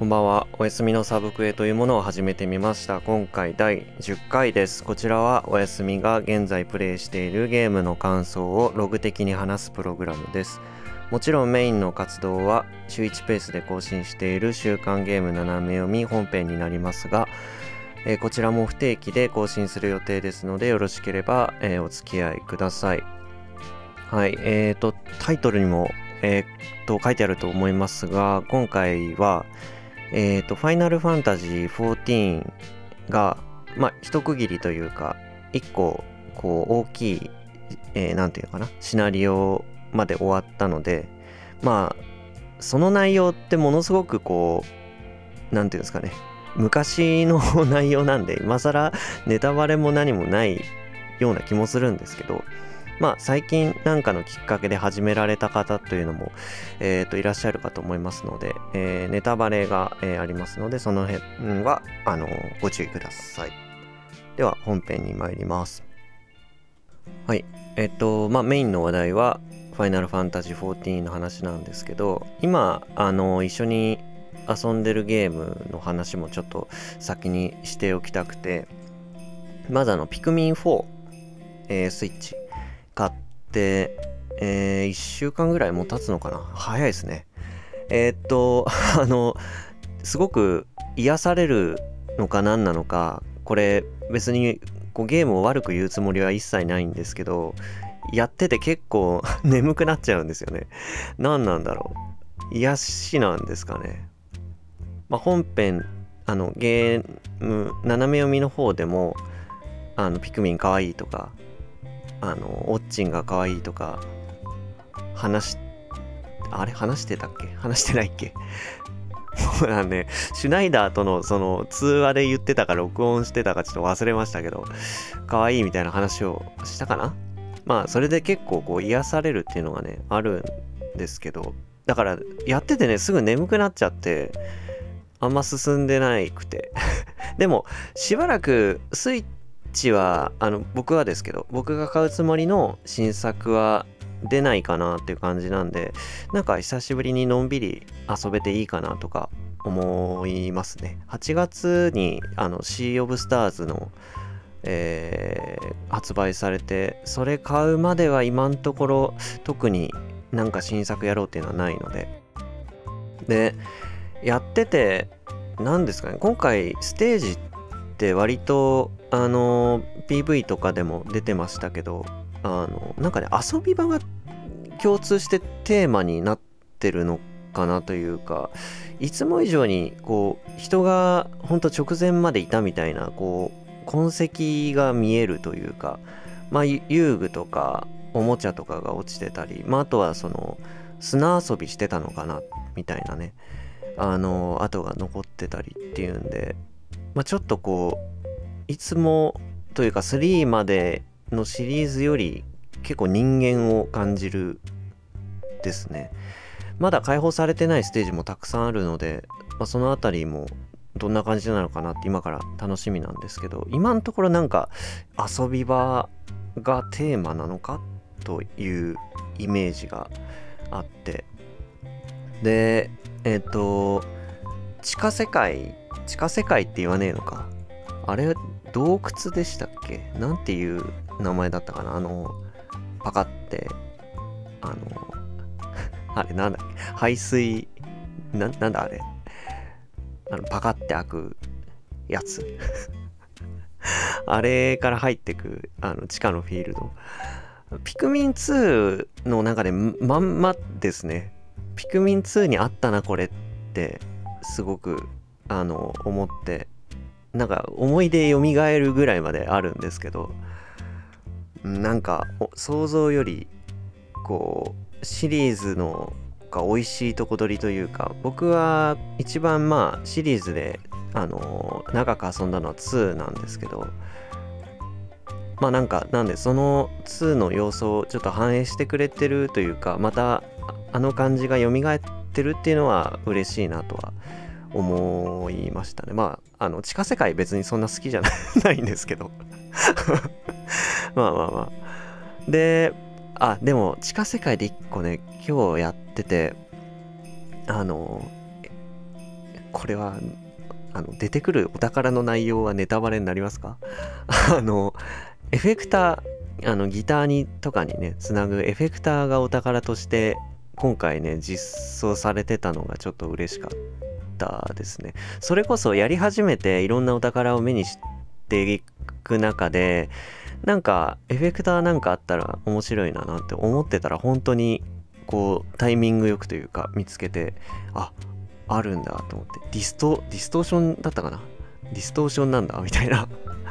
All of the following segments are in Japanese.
こんばんは。おやすみのサブクエというものを始めてみました。今回第10回です。こちらはおやすみが現在プレイしているゲームの感想をログ的に話すプログラムです。もちろんメインの活動は週1ペースで更新している週刊ゲーム斜め読み本編になりますが、えーこちらも不定期で更新する予定ですのでよろしければ、えーお付き合いください。はい、えーと、タイトルにも、えーと書いてあると思いますが、今回は、えーと、ファイナルファンタジー14が、まあ、一区切りというか、一個、こう、大きい、えーていうのかな、シナリオまで終わったので、まあ、その内容ってものすごくこう、なんていうんですかね、昔の 内容なんで、今更ネタバレも何もないような気もするんですけど、まあ最近なんかのきっかけで始められた方というのも、えー、といらっしゃるかと思いますので、えーネタバレが、えーありますのでその辺はあのご注意ください。では本編に参ります。はい。えっ、とまあメインの話題は「ファイナルファンタジー14」の話なんですけど今あの一緒に遊んでるゲームの話もちょっと先にしておきたくてまずあのピクミン4、えースイッチ買って、え1週間ぐらいもう経つのかな？早いですね。えーっと あのすごく癒されるのか何なのかこれ別にこうゲームを悪く言うつもりは一切ないんですけどやってて結構 眠くなっちゃうんですよね。何なんだろう。癒しなんですかね。まあ本編あのゲーム斜め読みの方でもあのピクミンかわいいとかあのオッチンが可愛いとか話あれ話してたっけ？話してないっけ？ほらねシュナイダーとのその通話で言ってたか録音してたかちょっと忘れましたけど可愛いみたいな話をしたかな？まあそれで結構こう癒されるっていうのがねあるんですけどだからやっててねすぐ眠くなっちゃってあんま進んでないくて。でもしばらくスイッチはあの僕はですけど僕が買うつもりの新作は出ないかなっていう感じなんでなんか久しぶりにのんびり遊べていいかなとか思いますね。8月にあのシー・オブ・スターズの、えー発売されてそれ買うまでは今のところ特になんか新作やろうっていうのはないので。でやってて何ですかね今回ステージって割とあの PV とかでも出てましたけどあのなんかね遊び場が共通してテーマになってるのかなというかいつも以上にこう人がほんと直前までいたみたいなこう痕跡が見えるというかまあ遊具とかおもちゃとかが落ちてたり、まあ、あとはその砂遊びしてたのかなみたいなねあの跡が残ってたりっていうんで、まあ、ちょっとこういつもというか3までのシリーズより結構人間を感じるですね。まだ開放されてないステージもたくさんあるので、まあ、そのあたりもどんな感じなのかなって今から楽しみなんですけど今のところなんか遊び場がテーマなのかというイメージがあって。でえっ、と地下世界地下世界って言わねえのか。あれ洞窟でしたっけ？なんていう名前だったかな？あのパカってあの あれなんだっけ？排水ななんだあれ？あのパカって開くやつ。あれから入ってくあの地下のフィールド。ピクミン2の中でまんまですね。ピクミン2にあったなこれってすごくあの思ってなんか思い出蘇るぐらいまであるんですけどなんか想像よりこうシリーズのが美味しいとこ取りというか僕は一番まあシリーズであの長く遊んだのは2なんですけどまあなんかなんでその2の要素をちょっと反映してくれてるというかまたああの感じが蘇ってるっていうのは嬉しいなとは思いましたね。まああの地下世界別にそんな好きじゃないんですけど。まあまあまあ。であでも地下世界で1個ね今日やっててあのこれはあの出てくるお宝の内容はネタバレになりますか？あのエフェクターあのギターにとかにねつなぐエフェクターがお宝として今回ね実装されてたのがちょっと嬉しかった。たですね。それこそやり始めていろんなお宝を目にしていく中でなんかエフェクターなんかあったら面白いななんて思ってたら本当にこうタイミングよくというか見つけてああるんだと思って。ディストディストーションだったかな？ディストーションなんだみたいな。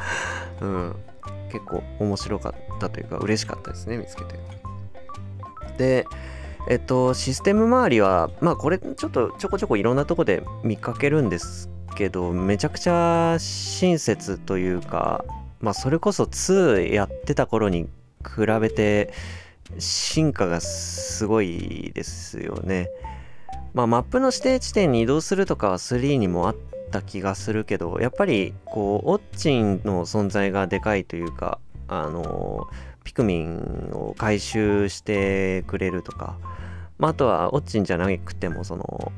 うん。結構面白かったというか嬉しかったですね見つけて。でえっとシステム周りはまあこれちょっとちょこちょこいろんなとこで見かけるんですけどめちゃくちゃ親切というかまあそれこそ2やってた頃に比べて進化がすごいですよね。まあマップの指定地点に移動するとかは3にもあった気がするけどやっぱりこうオッチンの存在がでかいというかあのピクミンを回収してくれるとか、まあ、あとはオッチンじゃなくてもその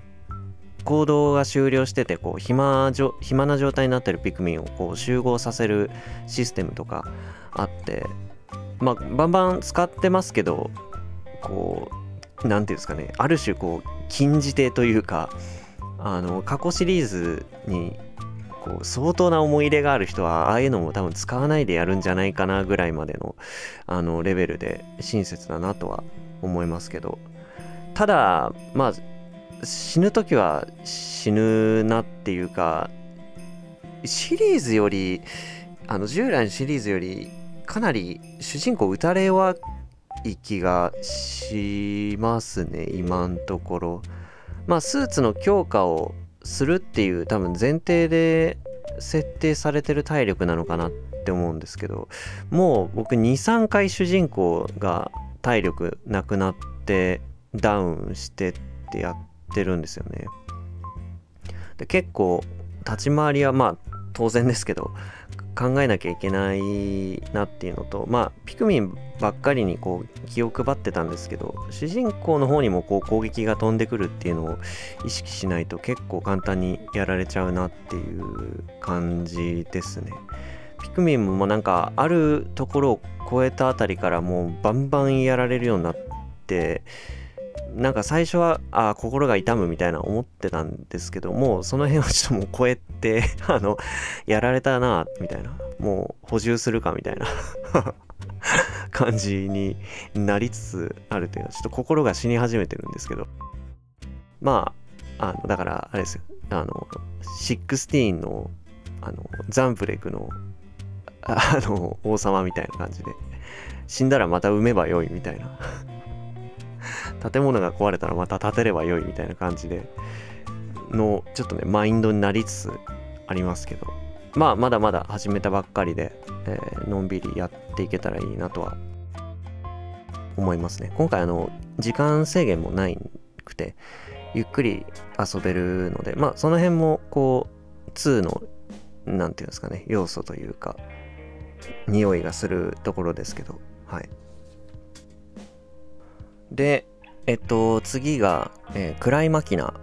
行動が終了しててこう暇じょ暇な状態になってるピクミンをこう集合させるシステムとかあって。まあバンバン使ってますけどこう何ていうんですかね。ある種こう禁じ手というかあの過去シリーズにこう相当な思い入れがある人はああいうのも多分使わないでやるんじゃないかなぐらいまでのあのレベルで親切だなとは思いますけど。ただまあ死ぬ時は死ぬなっていうかシリーズよりあの従来のシリーズよりかなり主人公打たれ弱い気がしますね今んところ。まあスーツの強化をするっていう多分前提で設定されてる体力なのかなって思うんですけどもう僕23回主人公が体力なくなってダウンしてってやってるんですよね。で結構立ち回りはまあ当然ですけど考えなきゃいけないなっていうのとまあピクミンばっかりにこう気を配ってたんですけど主人公の方にもこう攻撃が飛んでくるっていうのを意識しないと結構簡単にやられちゃうなっていう感じですね。ピクミンもなんかあるところを超えたあたりからもうバンバンやられるようになってなんか最初はあ心が痛むみたいな思ってたんですけどもその辺はちょっともう超えて あのやられたなみたいな。もう補充するかみたいな 感じになりつつあるというのはちょっと心が死に始めてるんですけど。まああのだからあれですよ。あの16のあのザンプレクのあの王様みたいな感じで。死んだらまた産めばよいみたいな。建物が壊れたらまた建てればよいみたいな感じでのちょっとねマインドになりつつありますけど。まあまだまだ始めたばっかりで、えー、のんびりやっていけたらいいなとは思いますね。今回あの時間制限もないくてゆっくり遊べるのでまあその辺もこう2の何て言うんですかね要素というか匂いがするところですけどはい。で、えっと、次が、えー、クライマキナ。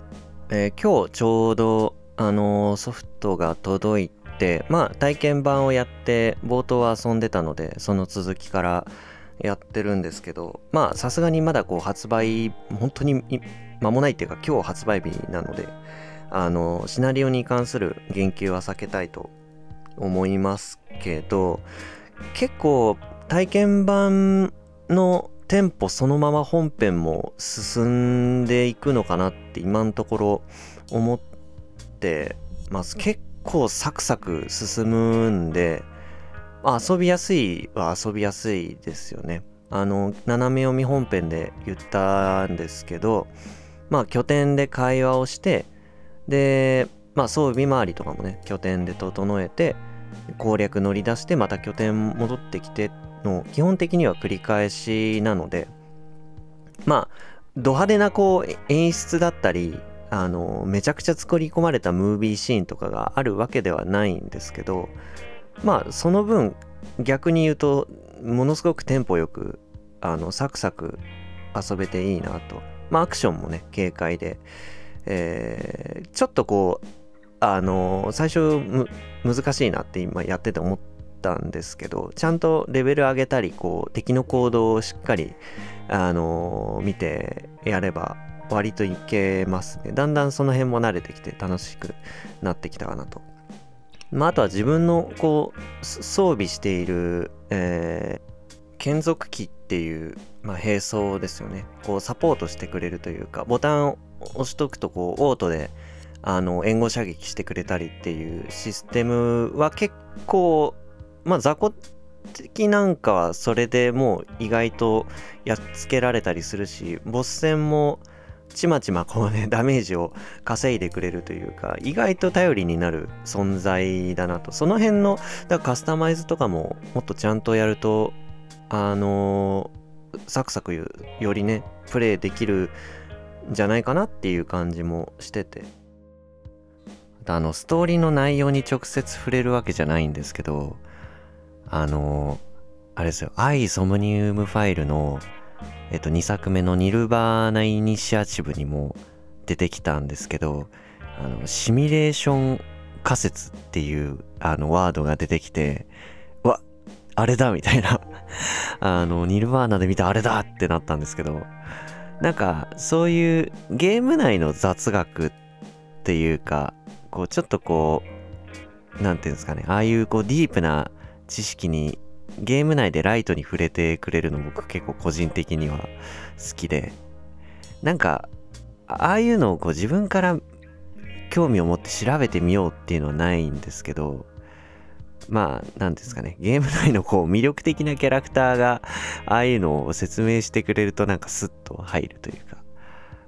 えー、今日ちょうど、あのー、ソフトが届いて、まあ、体験版をやって、冒頭は遊んでたので、その続きからやってるんですけど、まあ、さすがにまだこう、発売、本当に間もないっていうか、今日発売日なので、あの、シナリオに関する言及は避けたいと思いますけど、結構、体験版のテンポそのまま本編も進んでいくのかなって今のところ思ってます。結構サクサク進むんで、まあ、遊びやすいは遊びやすいですよね。あの斜め読み本編で言ったんですけどまあ拠点で会話をしてでまあ装備周りとかもね拠点で整えて攻略乗り出してまた拠点戻ってきてっの基本的には繰り返しなのでまあド派手なこう演出だったりあのめちゃくちゃ作り込まれたムービーシーンとかがあるわけではないんですけどまあその分逆に言うとものすごくテンポよくあのサクサク遊べていいなと。まあアクションもね軽快で、えー、ちょっとこうあの最初難しいなって今やってて思ったんですけどちゃんとレベル上げたりこう敵の行動をしっかりあの見てやれば割といけますね。だんだんその辺も慣れてきて楽しくなってきたかなと。まあ、あとは自分のこう装備している、えー、眷属機っていう、まあ、兵装ですよね。こうサポートしてくれるというかボタンを押しとくとこうオートであの援護射撃してくれたりっていうシステムは結構まあ雑魚的なんかはそれでもう意外とやっつけられたりするしボス戦もちまちまこうね ダメージを稼いでくれるというか意外と頼りになる存在だなと。その辺のだからカスタマイズとかももっとちゃんとやるとあのー、サクサクよりねプレイできるんじゃないかなっていう感じもしてて。あのストーリーの内容に直接触れるわけじゃないんですけどあの、あれですよ「アイ・ソムニウムファイル」のえっと、2作目のニルバーナイニシアチブにも出てきたんですけど、あの、シミュレーション仮説っていうあのワードが出てきて、わ、あれだみたいな。あの、ニルバーナで見たあれだってなったんですけど、なんか、そういうゲーム内の雑学っていうか、こう、ちょっとこう、なんていうんですかね、ああいうこう、ディープな知識にゲーム内でライトに触れてくれるの僕結構個人的には好きで。なんかああいうのをこう自分から興味を持って調べてみようっていうのはないんですけどまあ何ですかね。ゲーム内のこう魅力的なキャラクターがああいうのを説明してくれるとなんかスッと入るというか、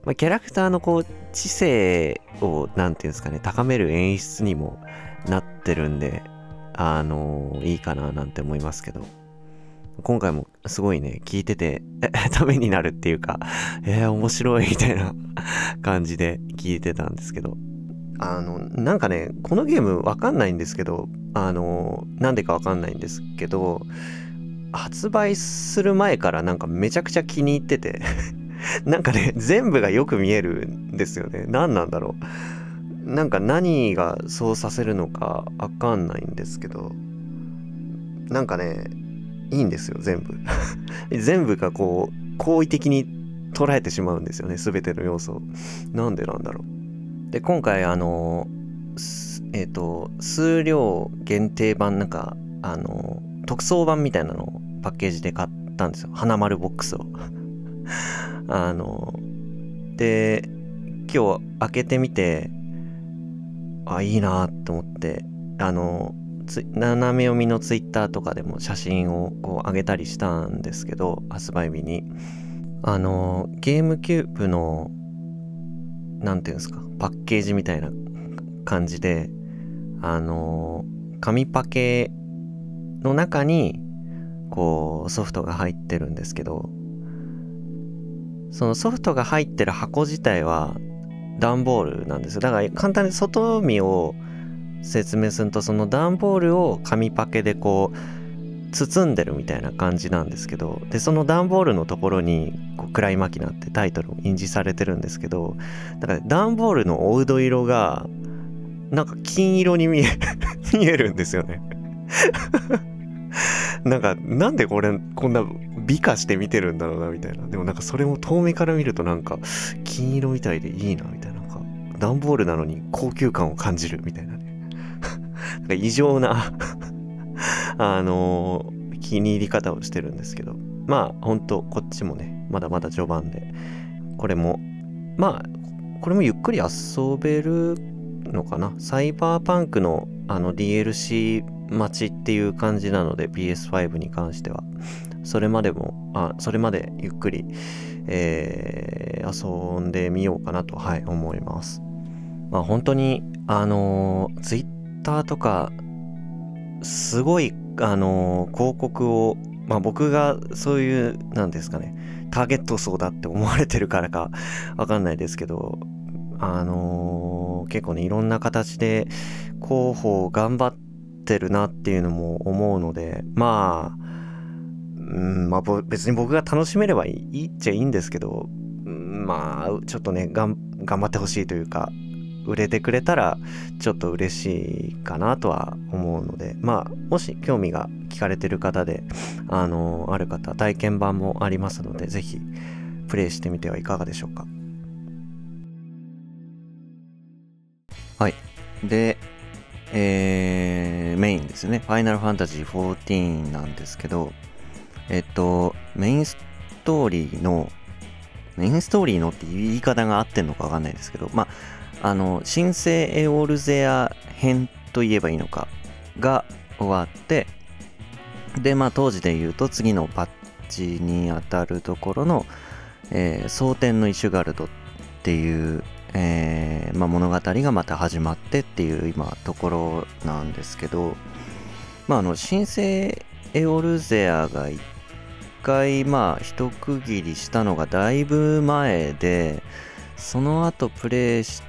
まあ、キャラクターのこう知性を何て言うんですかね高める演出にもなってるんであのいいかななんて思いますけど、今回もすごいね、聞いてて、ためになるっていうか、えー、面白いみたいな 感じで聞いてたんですけど、あの、なんかね、このゲームわかんないんですけど、あの、なんでかわかんないんですけど、発売する前からなんかめちゃくちゃ気に入ってて なんかね、全部がよく見えるんですよね。何なんだろう。なんか何がそうさせるのかわかんないんですけどなんかねいいんですよ全部。全部がこう好意的に捉えてしまうんですよね全ての要素なんでなんだろう。で今回あのえっ、ー、と数量限定版なんかあの特装版みたいなのをパッケージで買ったんですよ。花丸ボックスを。あので今日開けてみてあいいなと思ってあの斜め読みのツイッターとかでも写真をこう上げたりしたんですけど発売日に。あのゲームキューブの何ていうんですかパッケージみたいな感じであの紙パケの中にこうソフトが入ってるんですけどそのソフトが入ってる箱自体は段ボールなんですよ。だから簡単に外見を説明するとその段ボールを紙パケでこう包んでるみたいな感じなんですけどでその段ボールのところにこう「暗いマキナ」ってタイトルを印字されてるんですけどだから段ボールの黄土色がなんか金色に見え 見えるんですよね。なんかなんでこれこんな美化して見てるんだろうなみたいな。でもなんかそれも遠目から見るとなんか金色みたいでいいなみたいな。なんか段ボールなのに高級感を感じるみたいなね。なんか異常な あのー、気に入り方をしてるんですけど。まあほんとこっちもねまだまだ序盤で。これもまあこれもゆっくり遊べるのかな。サイバーパンクのあの DLC 待ちっていう感じなので PS5 に関しては。それまでもあそれまでゆっくり、えー、遊んでみようかなと、はい、思います。まあ本当にあの Twitter とかすごいあの広告をまあ僕がそういうなんですかねターゲット層だって思われてるからかわかんないですけどあのー、結構ねいろんな形で広報頑張ってるなっていうのも思うのでまあうんまあ別に僕が楽しめればいいっちゃいいんですけどまあちょっとね頑張ってほしいというか売れてくれたらちょっと嬉しいかなとは思うのでまあもし興味が聞かれてる方であのある方体験版もありますので是非プレイしてみてはいかがでしょうかはいでえー、メインですね。ファイナルファンタジー14なんですけど、えっと、メインストーリーのメインストーリーのっていう言い方が合ってんのかわかんないですけど、まあ、あの、新生エオールゼア編と言えばいいのかが終わって、で、まあ当時で言うと次のパッチにあたるところの、えー、蒼天のイシュガルドっていう、えー、まあ、物語がまた始まってっていう今ところなんですけど、まああの、新生エオルゼアが一回まあ一区切りしたのがだいぶ前でその後プレイし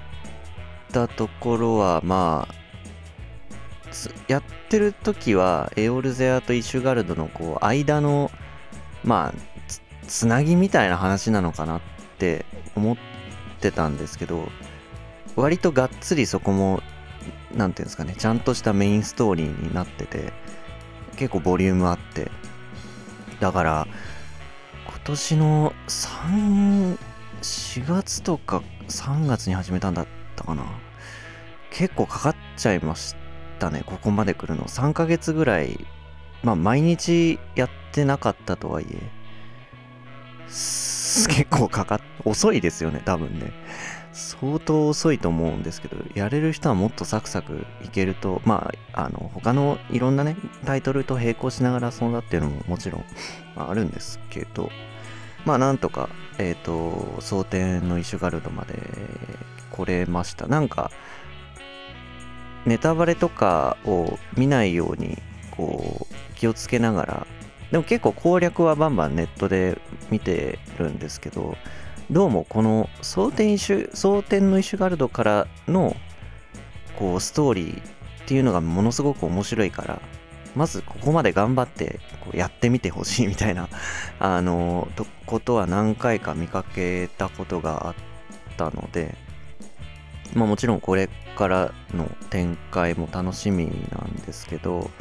たところはまあやってる時はエオルゼアとイシュガルドのこう間のまあつなぎみたいな話なのかなって思ってたんですけど割とがっつりそこも何ていうんですかねちゃんとしたメインストーリーになってて結構ボリュームあって。だから今年の3 4月とか3月に始めたんだったかな。結構かかっちゃいましたねここまで来るの。3ヶ月ぐらいまあ毎日やってなかったとはいえ。結構かかっ遅いですよね多分ね。相当遅いと思うんですけどやれる人はもっとサクサクいけるとまああの他のいろんなねタイトルと並行しながら遊んだっていうのももちろん、まあ、あるんですけどまあなんとかえっ、ー、と蒼天のイシュガルドまで来れました。なんかネタバレとかを見ないようにこう気をつけながらでも結構攻略はバンバンネットで見てるんですけどどうもこの蒼天蒼天のイシュガルドからのこうストーリーっていうのがものすごく面白いからまずここまで頑張ってこうやってみてほしいみたいな あのことは何回か見かけたことがあったのでまあもちろんこれからの展開も楽しみなんですけど、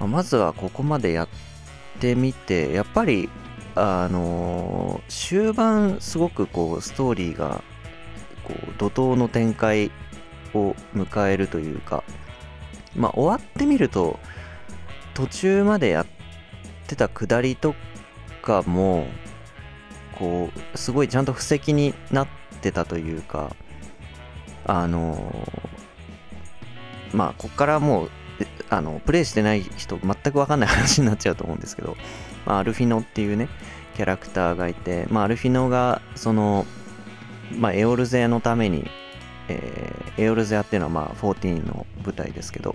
まあ、まずはここまでやってみてやっぱりあの終盤すごくこうストーリーがこう怒涛の展開を迎えるというかまあ終わってみると途中までやってた下りとかもこうすごいちゃんと布石になってたというかあのまあこっからもうあのプレイしてない人全く分かんない話になっちゃうと思うんですけどまあ、アルフィノっていうねキャラクターがいて、まあ、アルフィノがその、まあ、エオルゼアのために、えー、エオルゼアっていうのはまあ14の舞台ですけど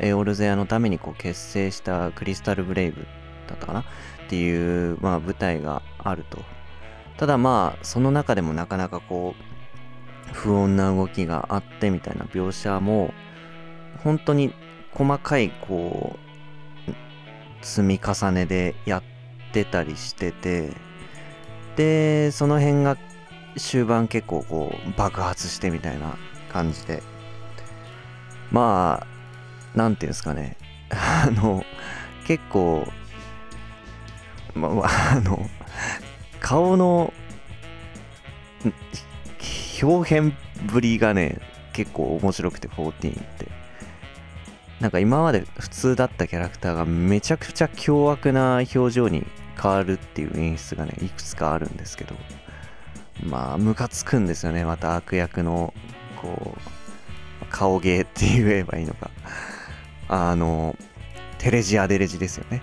エオルゼアのためにこう結成したクリスタルブレイブだったかな？っていう、まあ、舞台があると。ただまあその中でもなかなかこう不穏な動きがあってみたいな描写も本当に細かいこう積み重ねでやってたりしててでその辺が終盤結構こう爆発してみたいな感じで。まあ何て言うんですかね。あの結構まあ の顔の表変ぶりがね結構面白くて14って。なんか今まで普通だったキャラクターがめちゃくちゃ凶悪な表情に変わるっていう演出がねいくつかあるんですけどまあムカつくんですよねまた悪役のこう顔芸って言えばいいのか。あのテレジアデレジですよね。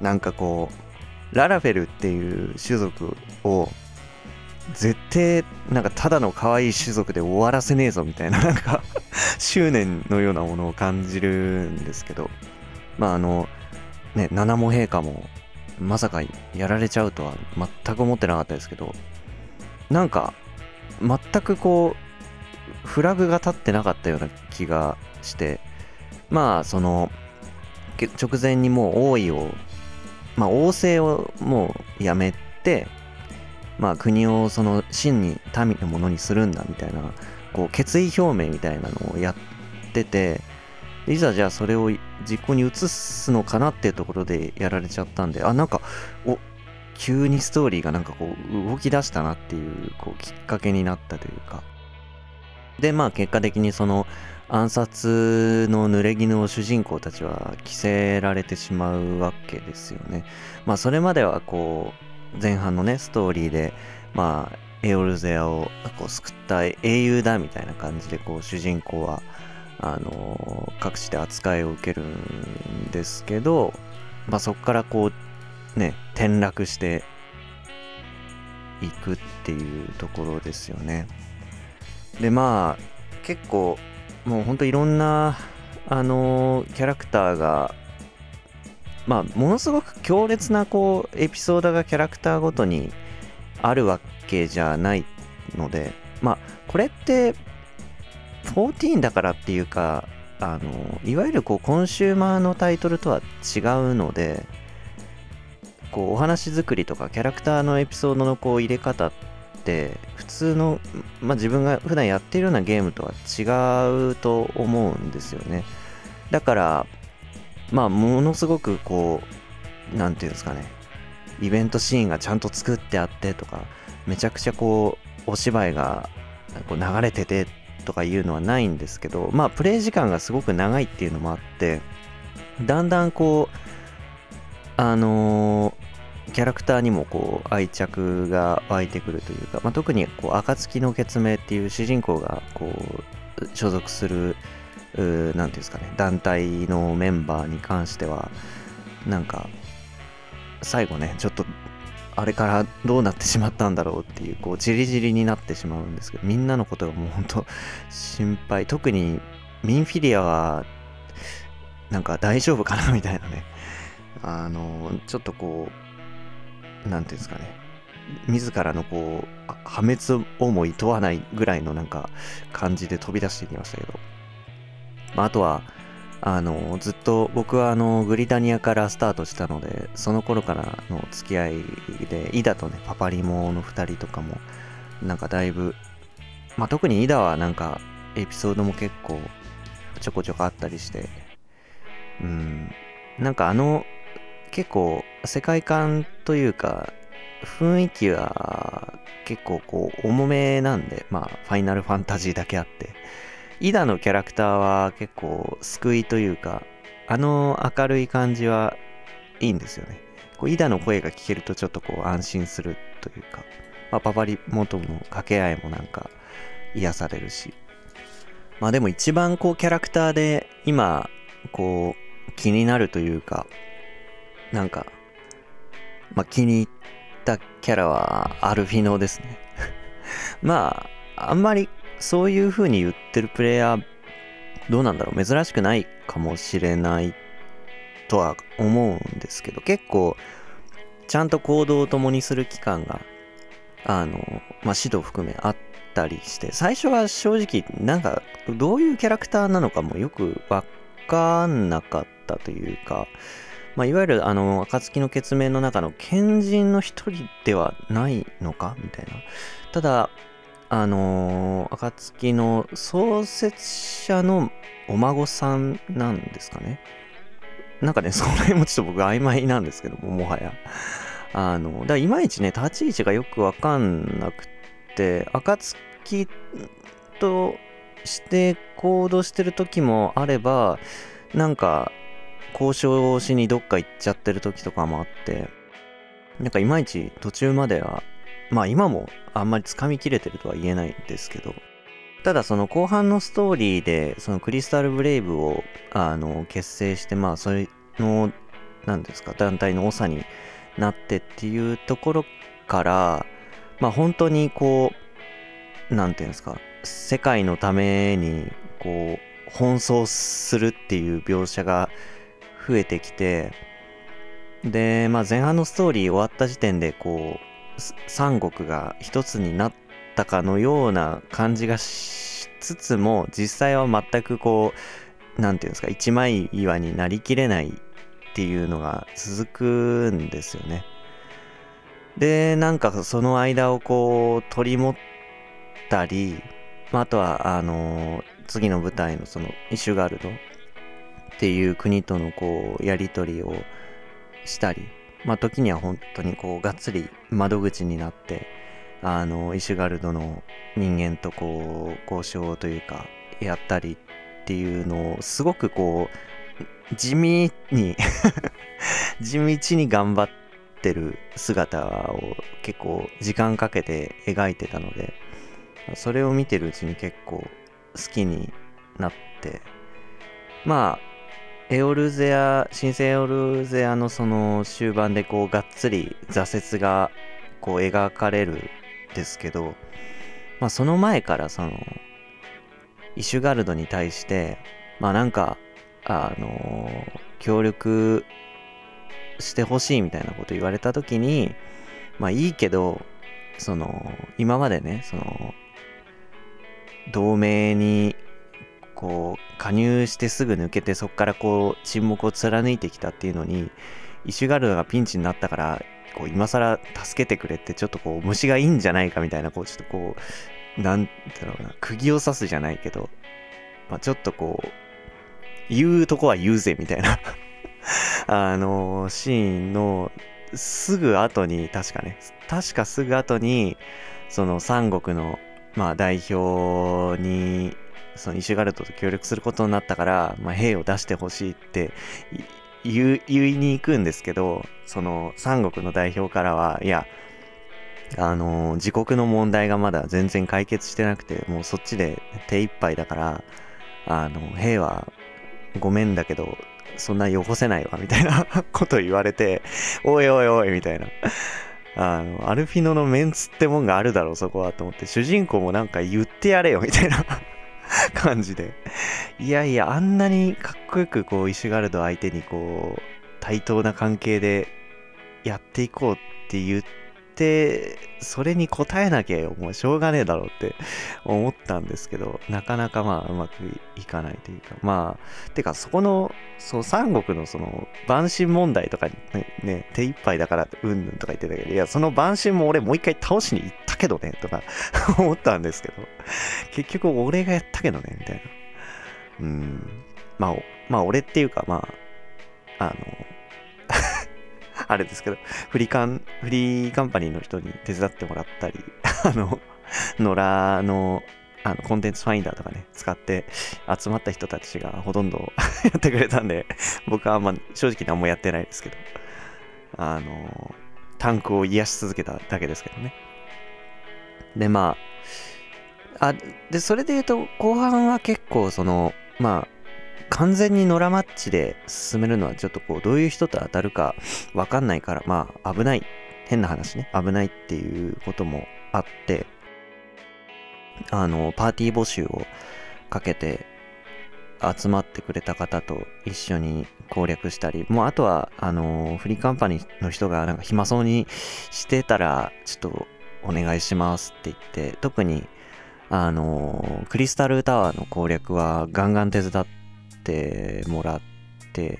なんかこうララフェルっていう種族を絶対なんかただの可愛い種族で終わらせねえぞみたいな なんか執念のようなものを感じるんですけどまああのね七も陛下もまさかやられちゃうとは全く思ってなかったですけどなんか全くこうフラグが立ってなかったような気がしてまあその直前にもう王位をまあ王政をもうやめてまあ、国をその真に民のものにするんだみたいなこう決意表明みたいなのをやってていざじゃあそれを実行に移すのかなっていうところでやられちゃったんであなんかお急にストーリーがなんかこう動き出したなっていうこうきっかけになったというか。でまあ結果的にその暗殺の濡れ衣を主人公たちは着せられてしまうわけですよね。まあそれまではこう前半のねストーリーでまあエオルゼアをこう救った英雄だみたいな感じでこう主人公はあの各地で扱いを受けるんですけど、まあ、そこからこうね転落していくっていうところですよね。でまあ結構もうほんといろんなあのキャラクターがまあものすごく強烈なこうエピソードがキャラクターごとにあるわけじゃないのでまあこれって14だからっていうかあのいわゆるこうコンシューマーのタイトルとは違うのでこうお話作りとかキャラクターのエピソードのこう入れ方って普通の、まあ、自分が普段やってるようなゲームとは違うと思うんですよね。だからまあものすごくこう何て言うんですかねイベントシーンがちゃんと作ってあってとかめちゃくちゃこうお芝居がこう流れててとかいうのはないんですけどまあプレイ時間がすごく長いっていうのもあってだんだんこうあのー、キャラクターにもこう愛着が湧いてくるというか、まあ、特にこう暁の決命っていう主人公がこう所属する何て言うんですかね団体のメンバーに関してはなんか最後ねちょっとあれからどうなってしまったんだろうっていう、こう、じりじりになってしまうんですけど、みんなのことがもう本当心配。特に、ミンフィリアは、なんか大丈夫かなみたいなね。あの、ちょっとこう、なんていうんですかね。自らのこう、破滅をも厭わないぐらいのなんか感じで飛び出していきましたけど。まあ、あとは、あのずっと僕はあのグリタニアからスタートしたのでその頃からの付き合いでイダとねパパリモの2人とかもなんかだいぶまあ特にイダはなんかエピソードも結構ちょこちょこあったりしてうんなんかあの結構世界観というか雰囲気は結構こう重めなんでまあファイナルファンタジーだけあって。イダのキャラクターは結構救いというか、あの明るい感じはいいんですよね。こうイダの声が聞けるとちょっとこう安心するというか、まあ、パパリ元の掛け合いもなんか癒されるし。まあでも一番こうキャラクターで今こう気になるというか、なんか、まあ気に入ったキャラはアルフィノですね。まあ、あんまりそういう風に言ってるプレイヤー、どうなんだろう。珍しくないかもしれないとは思うんですけど、結構、ちゃんと行動を共にする期間が、あの、まあ、指導含めあったりして、最初は正直、なんか、どういうキャラクターなのかもよくわかんなかったというか、まあ、いわゆるあの暁の決命の中の賢人の一人ではないのかみたいな。ただあのー、暁の創設者のお孫さんなんですかね。なんかね、その辺もちょっと僕曖昧なんですけども、もはや。あの、だからいまいちね、立ち位置がよくわかんなくて、暁として行動してる時もあれば、なんか、交渉しにどっか行っちゃってる時とかもあって、なんかいまいち途中まではまあ今もあんまりつかみきれてるとは言えないんですけど、ただその後半のストーリーで、そのクリスタルブレイブを、あの、結成して、まあそれの、何ですか、団体の長になってっていうところから、まあ本当にこう、何て言うんですか、世界のために、こう、奔走するっていう描写が増えてきて、で、まあ前半のストーリー終わった時点で、こう、三国が一つになったかのような感じがしつつも実際は全くこう何て言うんですか一枚岩になりきれないっていうのが続くんですよね。でなんかその間をこう取り持ったりまあ、あとはあの次の舞台のそのイシュガルドっていう国とのこうやり取りをしたりまあ時には本当にこうがっつり窓口になってあのイシュガルドの人間とこう交渉というかやったりっていうのをすごくこう地味に 地道に頑張ってる姿を結構時間かけて描いてたのでそれを見てるうちに結構好きになってまあエオルゼア新生エオルゼアのその終盤でこうがっつり挫折がこう描かれるんですけどまあその前からそのイシュガルドに対してまあなんかあの協力してほしいみたいなこと言われた時にまあいいけどその今までねその同盟にこう加入してすぐ抜けてそこからこう沈黙を貫いてきたっていうのにイシュガルドがピンチになったからこう今更助けてくれってちょっとこう虫がいいんじゃないかみたいなこうちょっとこうなんだろうな釘を刺すじゃないけど、まあ、ちょっとこう言うとこは言うぜみたいなあのシーンのすぐ後に確かね確かすぐ後にその三国のまあ代表にそのイシュガルトと協力することになったから、まあ、兵を出してほしいって言いに行くんですけどその三国の代表からはいやあの自国の問題がまだ全然解決してなくてもうそっちで手一杯だからあの兵はごめんだけどそんなよこせないわみたいな こと言われておいおいおいみたいな。あのアルフィノのメンツってもんがあるだろうそこはと思って。主人公もなんか言ってやれよみたいな。感じで。いやいや、あんなにかっこよくこう、イシュガルド相手にこう、対等な関係でやっていこうって言って、それに応えなきゃよ、もうしょうがねえだろうって思ったんですけど、なかなかまあうまくいかないというか、まあ、てかそこの、そう、三国のその、晩神問題とかにね、ね手一杯だからうんぬんとか言ってたけど、いや、その晩神も俺もう一回倒しに行ったけどね、とか 思ったんですけど、結局俺がやったけどね、みたいな。うん。まあ、まあ俺っていうか、まあ、あの、あれですけど、フリカン、フリーカンパニーの人に手伝ってもらったり、あの、野良の、あの、コンテンツファインダーとかね、使って集まった人たちがほとんど やってくれたんで、僕はま正直何もやってないですけど、あの、タンクを癒し続けただけですけどね。で、まあ、あ、で、それで言うと、後半は結構その、まあ、完全に野良マッチで進めるのはちょっとこう、どういう人と当たるかわかんないから、まあ、危ない。変な話ね。危ないっていうこともあって、あの、パーティー募集をかけて集まってくれた方と一緒に攻略したり、もうあとは、あの、フリーカンパニーの人がなんか暇そうにしてたら、ちょっとお願いしますって言って、特に、あの、クリスタルタワーの攻略はガンガン手伝っててもらって、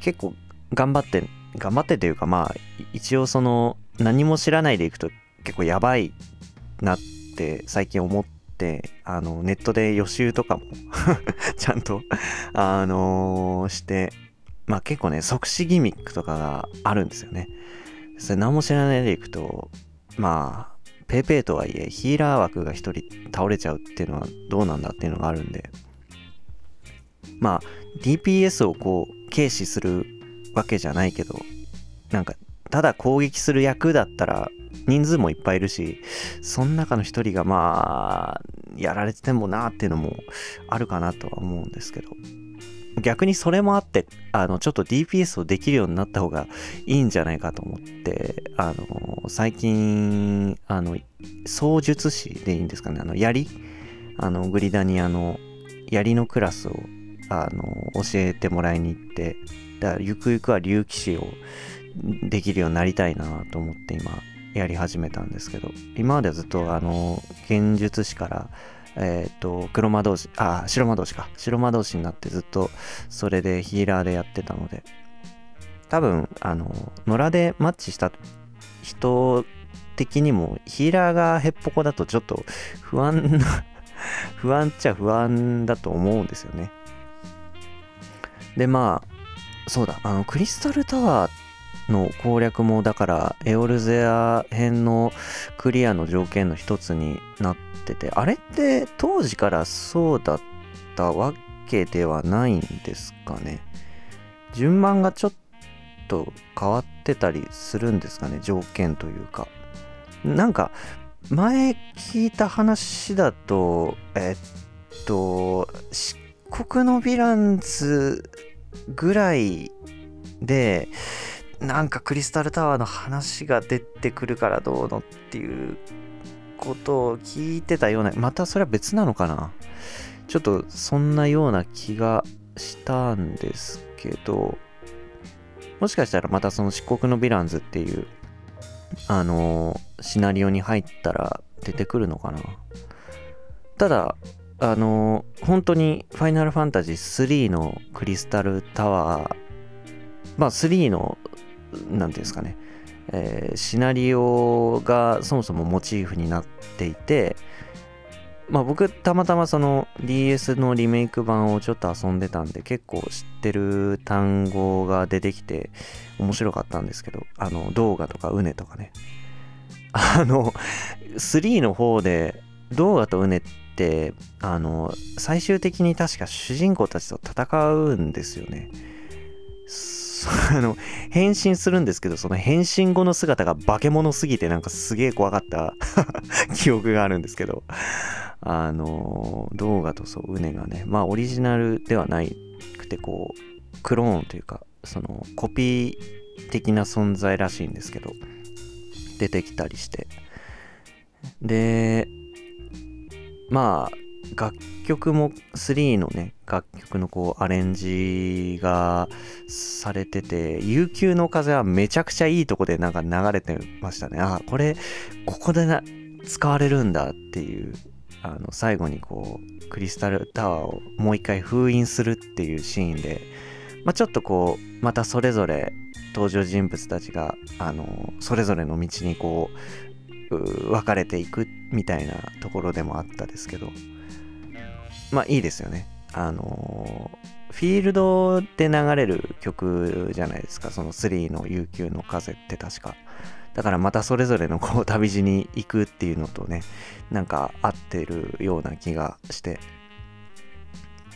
結構頑張って、頑張ってというかまあ、一応その、何も知らないでいくと結構やばいなって最近思って、あの、ネットで予習とかも ちゃんとあの、して、まあ結構ね、即死ギミックとかがあるんですよね。それ何も知らないでいくと、まあ、ペイペイとはいえ、ヒーラー枠が1人倒れちゃうっていうのはどうなんだっていうのがあるんで、まあ、DPS をこう、軽視するわけじゃないけど、なんか、ただ攻撃する役だったら、人数もいっぱいいるし、その中の一人がまあ、やられててもなっていうのもあるかなとは思うんですけど、逆にそれもあって、あの、ちょっと DPS をできるようになった方がいいんじゃないかと思って、あの、最近、あの、操術師でいいんですかね、あの、槍？あの、グリダニアの槍のクラスを、あの、教えてもらいに行って、だからゆくゆくは竜騎士をできるようになりたいなと思って今、やり始めたんですけど、今まではずっと、あの、剣術師から、えっ、ー、と、黒魔導士、あ、白魔導士か。白魔導士になってずっとそれでヒーラーでやってたので、多分、あの、野良でマッチした人的にもヒーラーがへっぽこだとちょっと不安な 不安っちゃ不安だと思うんですよね。で、まあ、そうだ、あの、クリスタルタワーの攻略も、だから、エオルゼア編のクリアの条件の一つになってて、あれって当時からそうだったわけではないんですかね？順番がちょっと変わってたりするんですかね、条件というか。なんか、前聞いた話だと、えっと、漆黒のヴィランズぐらいで、なんかクリスタルタワーの話が出てくるからどうのっていうことを聞いてたような、またそれは別なのかな？ちょっとそんなような気がしたんですけど、もしかしたらまたその漆黒のヴィランズっていうあのシナリオに入ったら出てくるのかな？ただあの本当に「ファイナルファンタジー3」のクリスタルタワーまあ3の何ていうんですかね、えー、シナリオがそもそもモチーフになっていてまあ僕たまたまその DS のリメイク版をちょっと遊んでたんで結構知ってる単語が出てきて面白かったんですけどあの動画とかうねとかね。あの3の方で動画とうねってあの最終的に確か主人公たちと戦うんですよね。あの変身するんですけどその変身後の姿が化け物すぎてなんかすげえ怖かった 記憶があるんですけど。あの動画とそううねがねまあオリジナルではないくてこうクローンというかそのコピー的な存在らしいんですけど出てきたりして。でまあ楽曲も3のね楽曲のこうアレンジがされてて悠久の風はめちゃくちゃいいとこでなんか流れてましたね。あこれここでな使われるんだっていうあの最後にこうクリスタルタワーをもう一回封印するっていうシーンで、まあ、ちょっとこうまたそれぞれ登場人物たちがあのそれぞれの道にこう分かれていくみたいなところでもあったですけど。まあいいですよね。あのフィールドで流れる曲じゃないですか。その3の悠久の風って確か。だからまたそれぞれのこう旅路に行くっていうのとねなんか合ってるような気がして。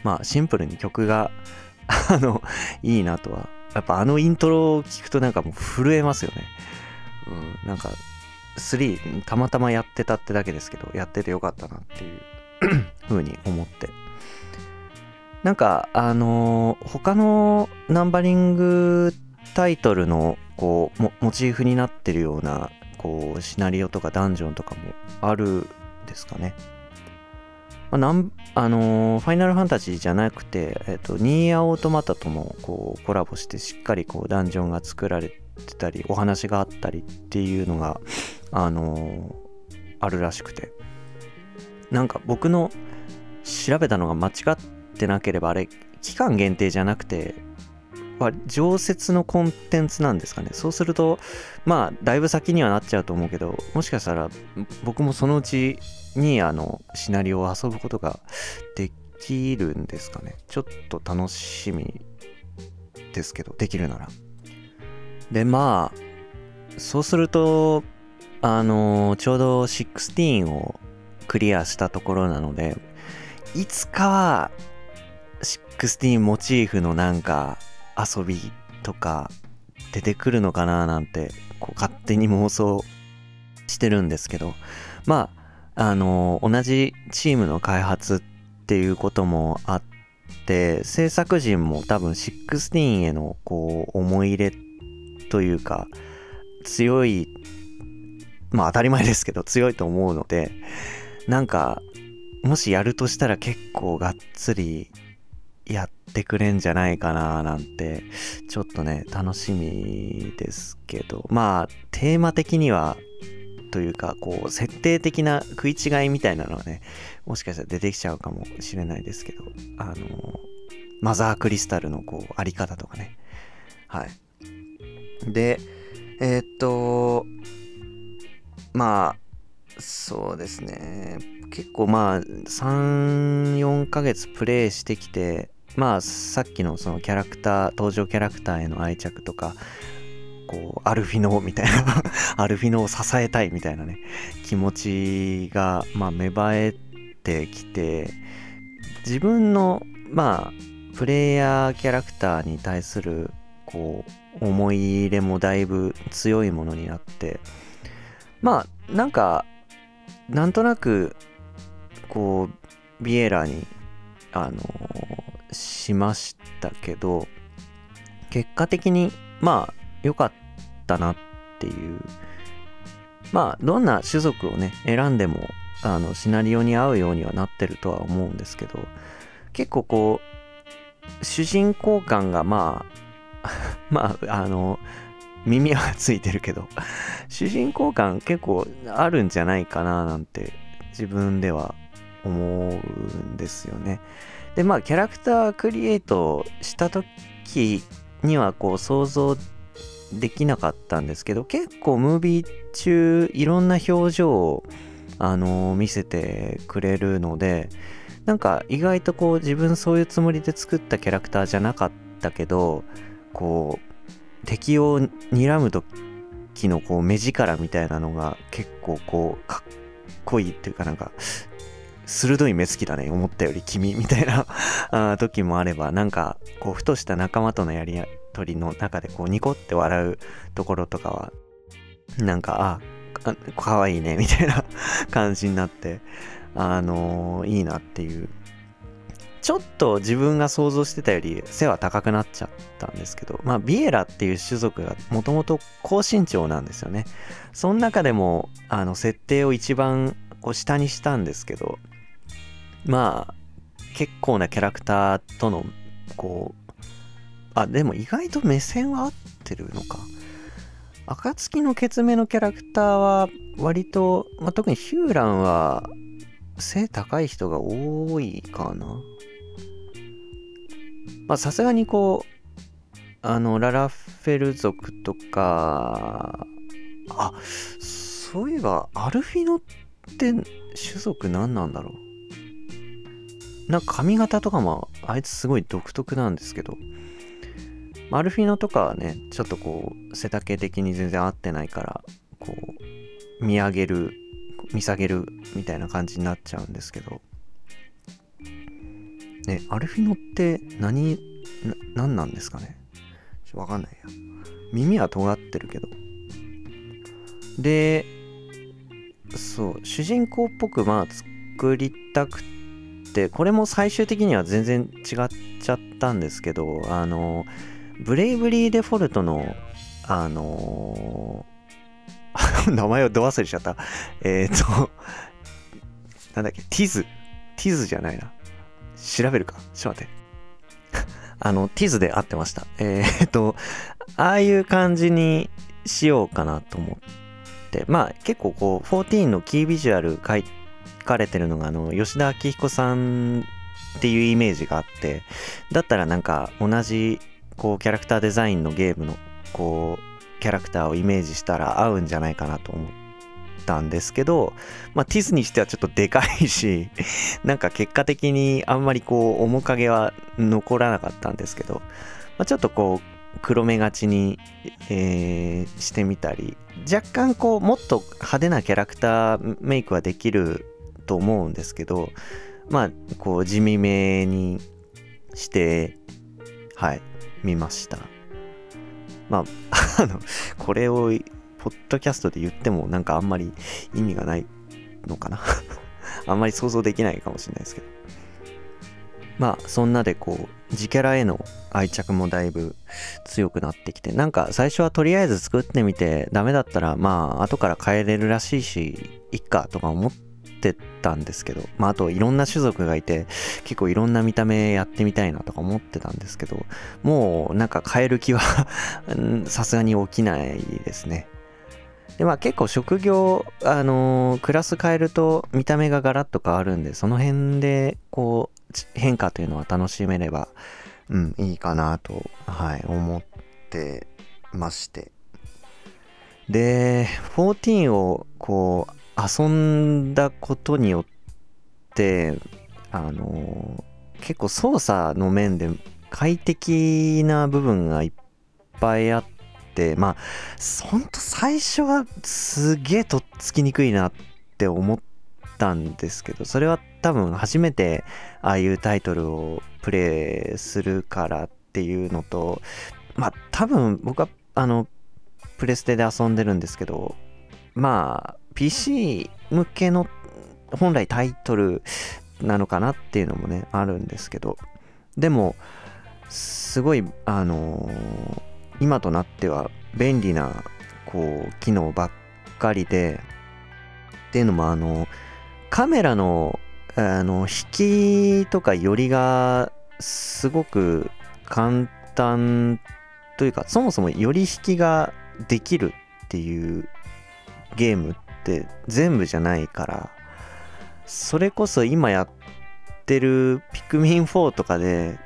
まあシンプルに曲が あのいいなとは。やっぱあのイントロを聞くとなんかもう震えますよね。うんなんか3たまたまやってたってだけですけどやっててよかったなっていう 風に思ってなんかあのー、他のナンバリングタイトルのこうモチーフになってるようなこうシナリオとかダンジョンとかもあるんですかね。まあ、なんあのー、ファイナルファンタジーじゃなくて、えっ、ー、と、ニーアオートマタともこうコラボしてしっかりこうダンジョンが作られてたり、お話があったりっていうのが、あのー、あるらしくて。なんか僕の調べたのが間違ってなければ、あれ、期間限定じゃなくて、常設のコンテンツなんですかね。そうすると、まあ、だいぶ先にはなっちゃうと思うけど、もしかしたら僕もそのうちにあのシナリオを遊ぶことができるんですかね。ちょっと楽しみですけど、できるなら。で、まあ、そうすると、あのちょうど16をクリアしたところなので、いつかは16モチーフのなんか遊びとか出てくるのかななんてこう勝手に妄想してるんですけどまああの同じチームの開発っていうこともあって制作陣も多分16へのこう思い入れってというか強いまあ当たり前ですけど強いと思うのでなんかもしやるとしたら結構がっつりやってくれんじゃないかななんてちょっとね楽しみですけど。まあテーマ的にはというかこう設定的な食い違いみたいなのはねもしかしたら出てきちゃうかもしれないですけどあのマザークリスタルのこうあり方とかね。はい。でえー、っとまあそうですね。結構まあ34ヶ月プレイしてきてまあさっきのそのキャラクター登場キャラクターへの愛着とかこうアルフィノみたいな アルフィノを支えたいみたいなね気持ちがまあ芽生えてきて自分のまあプレイヤーキャラクターに対するこう思い入れもだいぶ強いものになってまあなんかなんとなくこうビエラにあのしましたけど結果的にまあ良かったなっていう。まあどんな種族をね選んでもあのシナリオに合うようにはなってるとは思うんですけど結構こう主人公感がまあ まああの耳はついてるけど 主人公感結構あるんじゃないかななんて自分では思うんですよね。でまあキャラクタークリエイトした時にはこう想像できなかったんですけど結構ムービー中いろんな表情をあの、見せてくれるのでなんか意外とこう自分そういうつもりで作ったキャラクターじゃなかったけどこう敵を睨む時のこう目力みたいなのが結構こうかっこいいっていうかなんか鋭い目つきだね思ったより君みたいな。時もあればなんかこうふとした仲間とのやり取りの中でこうニコって笑うところとかはなんかあかわいいねみたいな感じになってあのー、いいなっていうちょっと自分が想像してたより背は高くなっちゃったんですけどまあビエラっていう種族がもともと高身長なんですよね。その中でもあの設定を一番こう下にしたんですけどまあ結構なキャラクターとのこうあでも意外と目線は合ってるのか。暁のケツメのキャラクターは割と、まあ、特にヒューランは背高い人が多いかな。さすがにこうあのララフェル族とかあそういえばアルフィノって種族何なんだろう？なんか髪型とかもあいつすごい独特なんですけど、アルフィノとかはね、ちょっとこう、背丈的に全然合ってないから、こう、見上げる、見下げるみたいな感じになっちゃうんですけど、ね、アルフィノって何、な何なんですかね？わかんないや。耳は尖ってるけど。で、そう、主人公っぽくまあ作りたくて、てこれも最終的には全然違っちゃったんですけどあのブレイブリーデフォルトのあの 名前をど忘れしちゃった。えっ、ー、となんだっけ？ティズ。ティズじゃないな。調べるか？ちょっと待って。あのティズで合ってました。えっ、とああいう感じにしようかなと思って。まあ結構こう14のキービジュアル書かれてるのがあの吉田明彦さんっていうイメージがあって。だったらなんか同じこうキャラクターデザインのゲームのこうキャラクターをイメージしたら合うんじゃないかなと思ってたんですけど、まあ、ティスにしてはちょっとでかいし なんか結果的にあんまりこう面影は残らなかったんですけど、まあ、ちょっとこう黒目がちに、えー、してみたり若干こうもっと派手なキャラクターメイクはできると思うんですけどまあこう地味めにしてはい見ました。まあ あのこれをポッドキャストで言ってもなんかあんまり意味がないのかな あんまり想像できないかもしれないですけどまあそんなでこう自キャラへの愛着もだいぶ強くなってきてなんか最初はとりあえず作ってみてダメだったらまあ後から変えれるらしいしいっかとか思ってたんですけど、まあ、あといろんな種族がいて、結構いろんな見た目やってみたいなとか思ってたんですけど、もうなんか変える気は さすがに起きないですね。で、まあ結構職業、あのー、クラス変えると見た目がガラッと変わるんで、その辺でこう変化というのは楽しめれば、うん、いいかなと、はい、思ってまして。で、14をこう遊んだことによってあの結構操作の面で快適な部分がいっぱいあってまあほんと最初はすげえとっつきにくいなって思ったんですけどそれは多分初めてああいうタイトルをプレイするからっていうのとまあ多分僕はあのプレステで遊んでるんですけどまあ PC 向けの本来タイトルなのかなっていうのもねあるんですけどでもすごいあのー、今となっては便利なこう機能ばっかりでっていうのもあのカメラのあの引きとか寄りがすごく簡単というかそもそも寄り引きができるっていうゲームって全部じゃないからそれこそ今やってるピクミン4とかで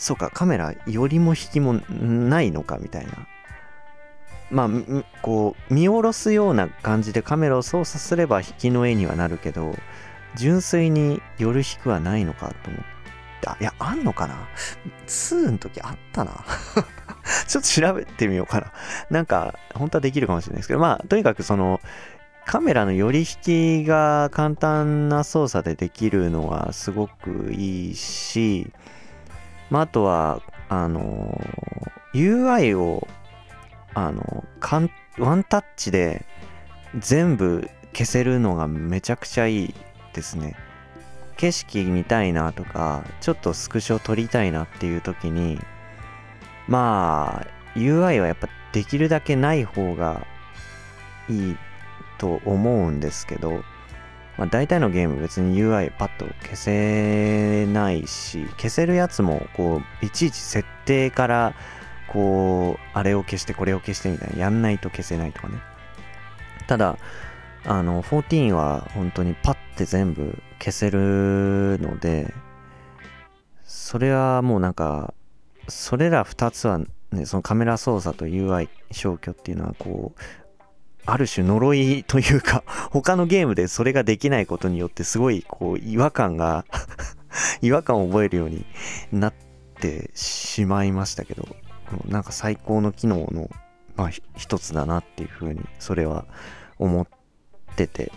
そうかカメラ寄りも引きもないのかみたいな。まあこう見下ろすような感じでカメラを操作すれば引きの絵にはなるけど純粋に寄る引くはないのかと思ってあいやあんのかな？2の時あったな。ちょっと調べてみようかな。なんか本当はできるかもしれないですけど。まあとにかくそのカメラの寄り引きが簡単な操作でできるのはすごくいいし、まあ、あとは、あの、UI を、あのかん、ワンタッチで全部消せるのがめちゃくちゃいいですね。景色見たいなとか、ちょっとスクショ撮りたいなっていう時に、まあ、UI はやっぱできるだけない方がいいと思うんですけど、まあ、大体のゲーム別に UI パッと消せないし消せるやつもこういちいち設定からこうあれを消してこれを消してみたいなやんないと消せないとかね。ただあの14は本当にパッて全部消せるのでそれはもうなんかそれら2つはねそのカメラ操作と UI 消去っていうのはこうある種呪いというか 他のゲームでそれができないことによってすごいこう違和感が 違和感を覚えるようになってしまいましたけどなんか最高の機能の、まあ、一つだなっていうふうにそれは思ってて、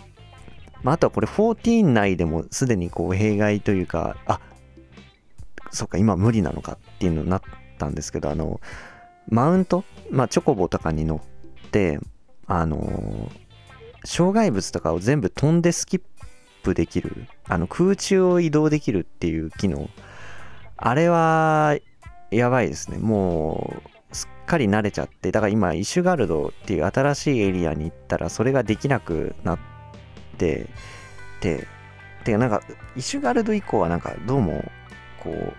まあ、あとはこれ14内でもすでにこう弊害というかあそっか今無理なのかっていうのになったんですけどあのマウント、まあ、チョコボとかに乗ってあの障害物とかを全部飛んでスキップできるあの空中を移動できるっていう機能。あれはやばいですね。もうすっかり慣れちゃって。だから今イシュガルドっていう新しいエリアに行ったらそれができなくなってててかなんかイシュガルド以降はなんかどうもこう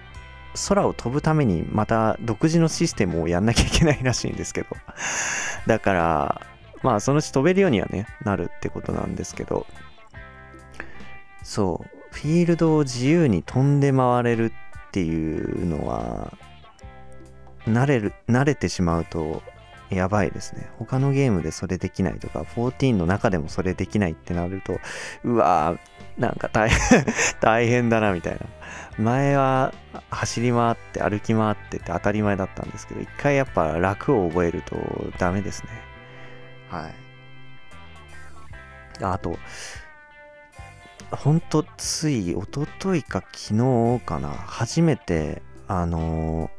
空を飛ぶためにまた独自のシステムをやんなきゃいけないらしいんですけど。だからまあそのうち飛べるようにはねなるってことなんですけど。そう。フィールドを自由に飛んで回れるっていうのは慣れる慣れてしまうとやばいですね。他のゲームでそれできないとか14の中でもそれできないってなるとうわーなんか大変 大変だなみたいな。前は走り回って歩き回ってって当たり前だったんですけど一回やっぱ楽を覚えるとダメですね。はい。あと、ほんとつい一昨日か昨日かな、初めて、あの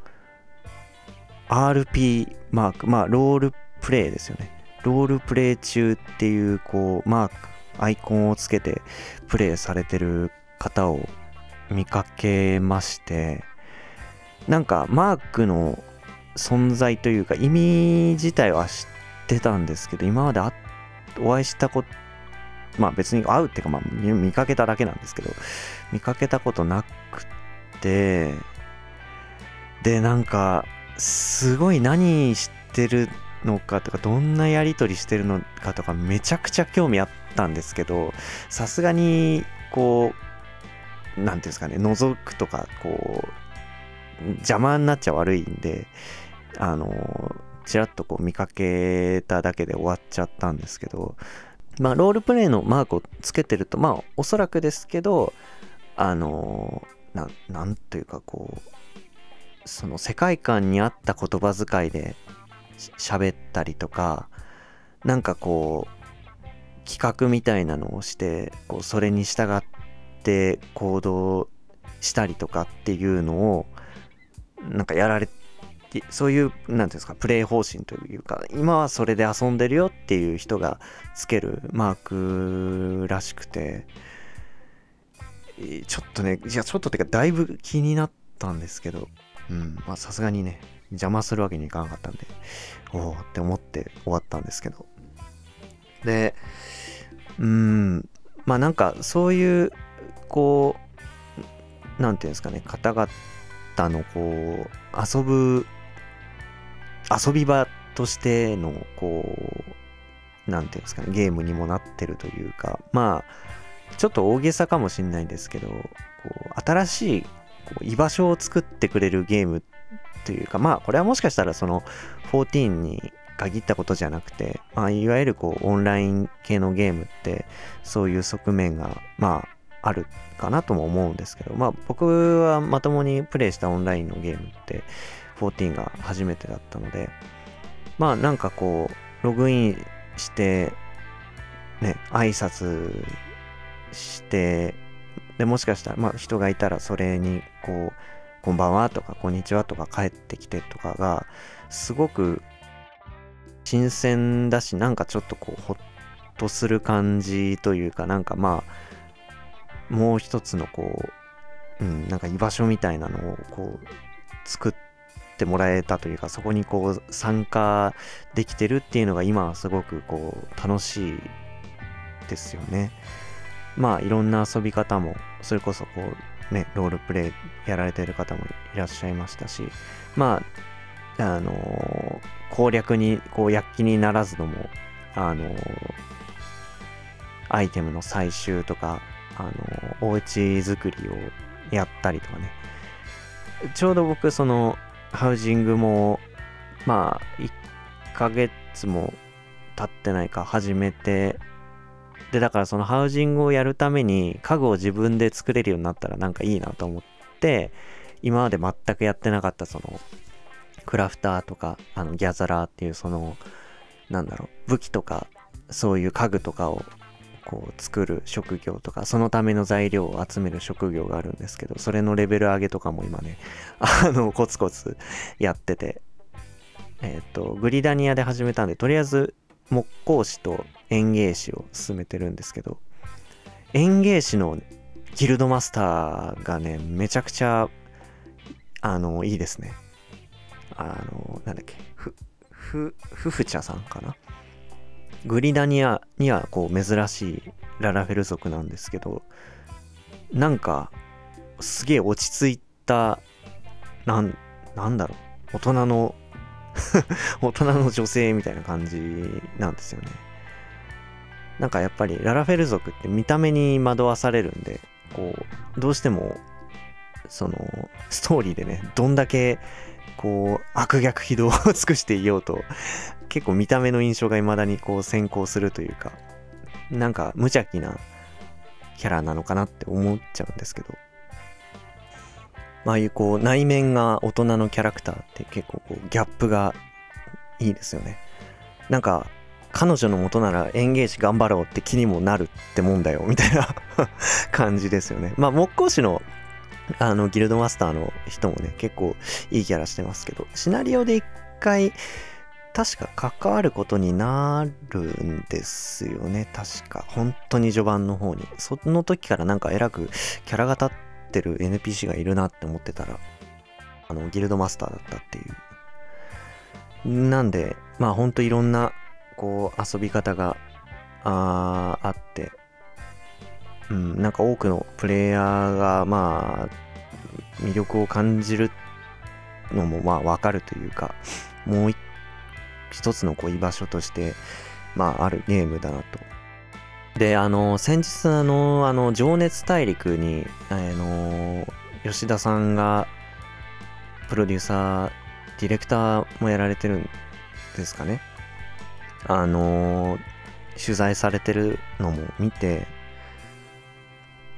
ー、RP マーク、まあ、ロールプレイですよね。ロールプレイ中っていう、こう、マーク、アイコンをつけてプレイされてる方を見かけまして、なんかマークの存在というか意味自体は知ってたんですけど、今までお会いしたこと、まあ別に会うっていうか、まあ見かけただけなんですけど、見かけたことなくて、で、なんか、すごい何してるのかとか、どんなやり取りしてるのかとか、めちゃくちゃ興味あったんですけど、さすがに、こう、なんていうんですかね、覗くとか、こう、邪魔になっちゃ悪いんで、あの、ちらっとこう見かけただけで終わっちゃったんですけどまあロールプレイのマークをつけてるとまあおそらくですけどあのななんというかこうその世界観に合った言葉遣いで喋ったりとかなんかこう企画みたいなのをしてこうそれに従って行動したりとかっていうのをなんかやられてそういう何ていうんですかプレイ方針というか今はそれで遊んでるよっていう人がつけるマークらしくてちょっとねいやちょっとってかだいぶ気になったんですけどうんまあさすがにね邪魔するわけにいかなかったんでおおって思って終わったんですけど。でうんまあなんかそういうこう何て言うんですかね方々のこう遊ぶ遊び場としてのこう何て言うんですかねゲームにもなってるというかまあちょっと大げさかもしんないんですけどこう新しいこう居場所を作ってくれるゲームというかまあこれはもしかしたらその14に限ったことじゃなくて、まあ、いわゆるこうオンライン系のゲームってそういう側面がまああるかなとも思うんですけどまあ僕はまともにプレイしたオンラインのゲームって14が初めてだったのでまあなんかこうログインしてね挨拶してでもしかしたらまあ人がいたらそれにこうこんばんはとかこんにちはとか帰ってきてとかがすごく新鮮だしなんかちょっとこうほっとする感じというかなんかまあもう一つのこう、うん、なんか居場所みたいなのをこう作ってもらえたというかそこにこう参加できてるっていうのが今はすごくこう楽しいですよね。まあいろんな遊び方もそれこそこうねロールプレイやられてる方もいらっしゃいましたしまああのー、攻略にこう躍起にならずともあのー、アイテムの採集とかあのー、お家作りをやったりとかねちょうど僕そのハウジングもまあ1ヶ月も経ってないか始めてでだからそのハウジングをやるために家具を自分で作れるようになったらなんかいいなと思って今まで全くやってなかったそのクラフターとかあのギャザラーっていうそのなんだろう武器とかそういう家具とかをこう作る職業とかそのための材料を集める職業があるんですけどそれのレベル上げとかも今ね あのコツコツやっててえっ、とグリダニアで始めたんでとりあえず木工師と園芸師を進めてるんですけど園芸師のギルドマスターがねめちゃくちゃあのいいですね。あのなんだっけふふふふちゃさんかな？グリダニアにはこう珍しいララフェル族なんですけどなんかすげえ落ち着いたなんなんだろう大人の 大人の女性みたいな感じなんですよね。なんかやっぱりララフェル族って見た目に惑わされるんでこうどうしてもそのストーリーでねどんだけこう悪逆非道を尽くしていようと結構見た目の印象が未だにこう先行するというかなんか無邪気なキャラなのかなって思っちゃうんですけど。ああいうこう内面が大人のキャラクターって結構こうギャップがいいですよね。なんか彼女の元なら園芸師頑張ろうって気にもなるってもんだよみたいな感じですよね。まあ木工師の あのギルドマスターの人もね結構いいキャラしてますけどシナリオで一回確か関わることになるんですよね。確か。本当に序盤の方に。その時からなんかえらくキャラが立ってる NPC がいるなって思ってたらあのギルドマスターだったっていう。なんでまあほんといろんなこう遊び方がああってうん、なんか多くのプレイヤーがまあ魅力を感じるのもまあわかるというか もう一つのこう居場所としてまああるゲームだなと。であの先日あのあの情熱大陸にあの吉田さんがプロデューサーディレクターもやられてるんですかね。あの取材されてるのも見て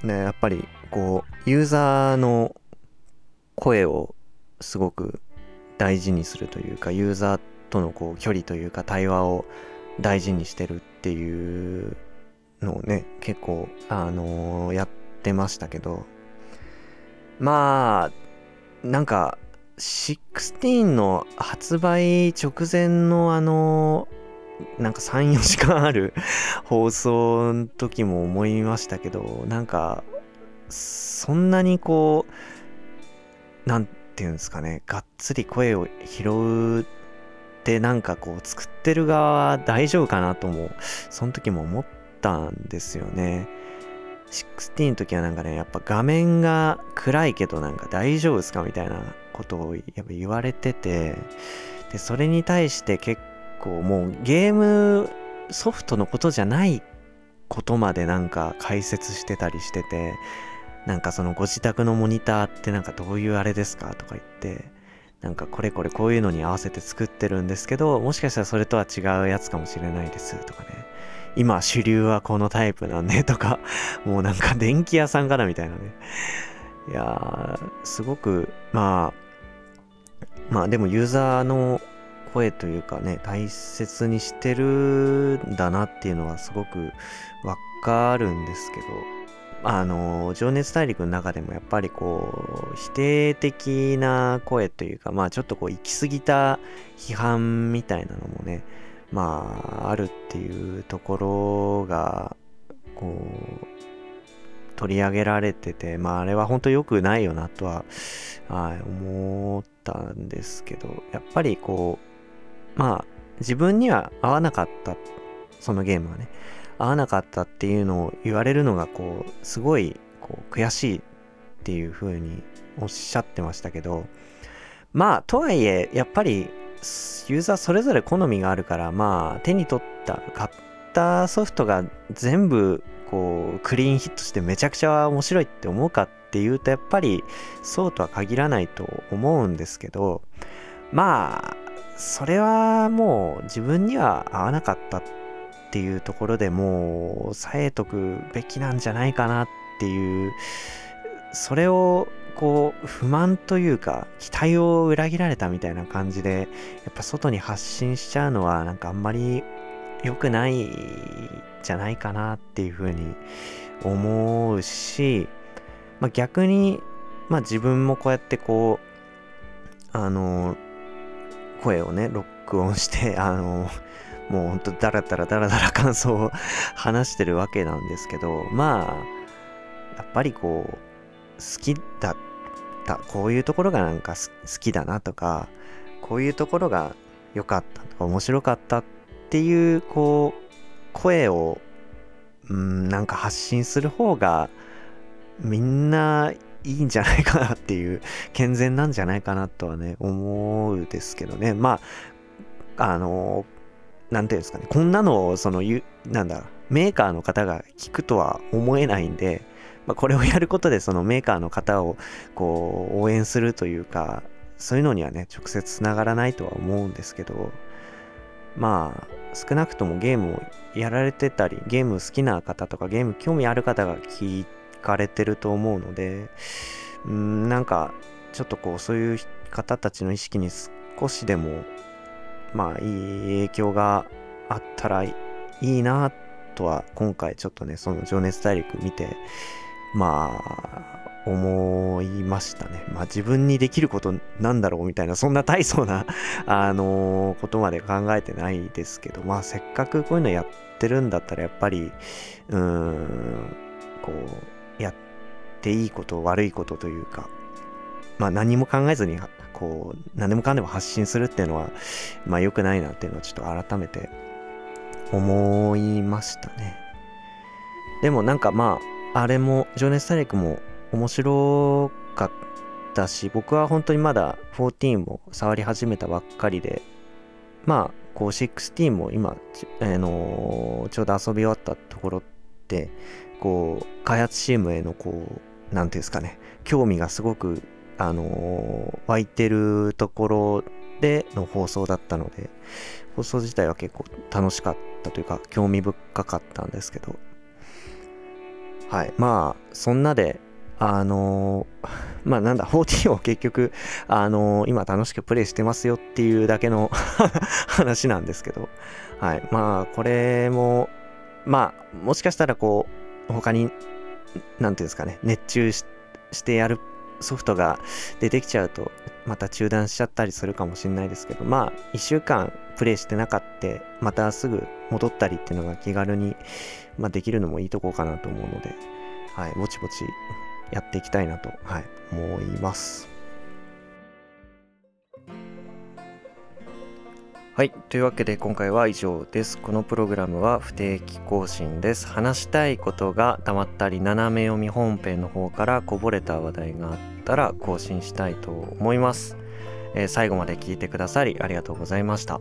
ねやっぱりこうユーザーの声をすごく大事にするというかユーザーとのこう距離というか対話を大事にしてるっていうのをね結構あのー、やってましたけどまあなんか16の発売直前のあのなんか34時間ある放送の時も思いましたけどなんかそんなにこうなんていうんですかねがっつり声を拾うってなんかこう作ってる側は大丈夫かなともその時も思ったんですよね。16の時はなんかねやっぱ画面が暗いけどなんか大丈夫ですかみたいなことをやっぱ言われててでそれに対して結構もうゲームソフトのことじゃないことまでなんか解説してたりしててなんかそのご自宅のモニターってなんかどういうあれですかとか言ってなんかこれこれこういうのに合わせて作ってるんですけどもしかしたらそれとは違うやつかもしれないですとかね。今主流はこのタイプなんでとか もうなんか電気屋さんかなみたいなね。いやーすごくまあまあでもユーザーの声というかね大切にしてるんだなっていうのはすごくわかるんですけどあの情熱大陸の中でもやっぱりこう否定的な声というかまあちょっとこう行き過ぎた批判みたいなのもねまああるっていうところがこう取り上げられててまああれは本当良くないよなとは、はい、思ったんですけどやっぱりこうまあ自分には合わなかったそのゲームはね合わなかったっていうのを言われるのがこうすごいこう悔しいっていう風におっしゃってましたけどまあとはいえやっぱりユーザーそれぞれ好みがあるからまあ手に取った買ったソフトが全部こうクリーンヒットしてめちゃくちゃ面白いって思うかっていうとやっぱりそうとは限らないと思うんですけどまあそれはもう自分には合わなかったっていうところでもう抑えとくべきなんじゃないかなっていうそれをこう不満というか期待を裏切られたみたいな感じでやっぱ外に発信しちゃうのはなんかあんまり良くないじゃないかなっていうふうに思うし、まあ、逆に、まあ、自分もこうやってこうあの声をねロックオンして あのもうほんとダラダラダラダラ感想を話してるわけなんですけどまあやっぱりこう好きだったこういうところがなんか好きだなとかこういうところが良かったとか面白かったっていうこう声をうんなんか発信する方がみんないいんじゃないかなっていう健全なんじゃないかなとはね思うですけどね。まああの何ていうんですかね。こんなのをそのなんだメーカーの方が聞くとは思えないんで、まあ、これをやることでそのメーカーの方をこう応援するというかそういうのにはね直接つながらないとは思うんですけどまあ少なくともゲームをやられてたりゲーム好きな方とかゲーム興味ある方が聞いかれてると思うのでうんなんかちょっとこうそういう方たちの意識に少しでもまあいい影響があったらいいなとは今回ちょっとねその「情熱大陸」見てまあ思いましたね。まあ自分にできることなんだろうみたいな、そんな大層な あの、ことまで考えてないですけど、まあせっかくこういうのやってるんだったらやっぱり、うーん、こう、やっていいこと、悪いことというか、まあ何も考えずに、こう、何でもかんでも発信するっていうのは、まあ良くないなっていうのはちょっと改めて思いましたね。でもなんかまあ、あれも、情熱大陸も面白かったし僕は本当にまだ14も触り始めたばっかりでまあこう16も今、あの、ちょうど遊び終わったところってこう開発チームへのこう何ていうんですかね。興味がすごくあの、湧いてるところでの放送だったので放送自体は結構楽しかっったというか興味深かったんですけど。はい。まあそんなであのー、まあなんだ、14を結局、あのー、今楽しくプレイしてますよっていうだけの 話なんですけど、はい。まあ、これも、まあ、もしかしたらこう、他に、何ていうんですかね、熱中してやるソフトが出てきちゃうと、また中断しちゃったりするかもしれないですけど、まあ、1週間プレイしてなかった、またすぐ戻ったりっていうのが気軽に、まあ、できるのもいいとこかなと思うので、はい、ぼちぼちやっていきたいなと、はい、思います。はい。というわけで今回は以上です。このプログラムは不定期更新です。話したいことがたまったり、斜め読み本編の方からこぼれた話題があったら更新したいと思います。えー、最後まで聞いてくださりありがとうございました。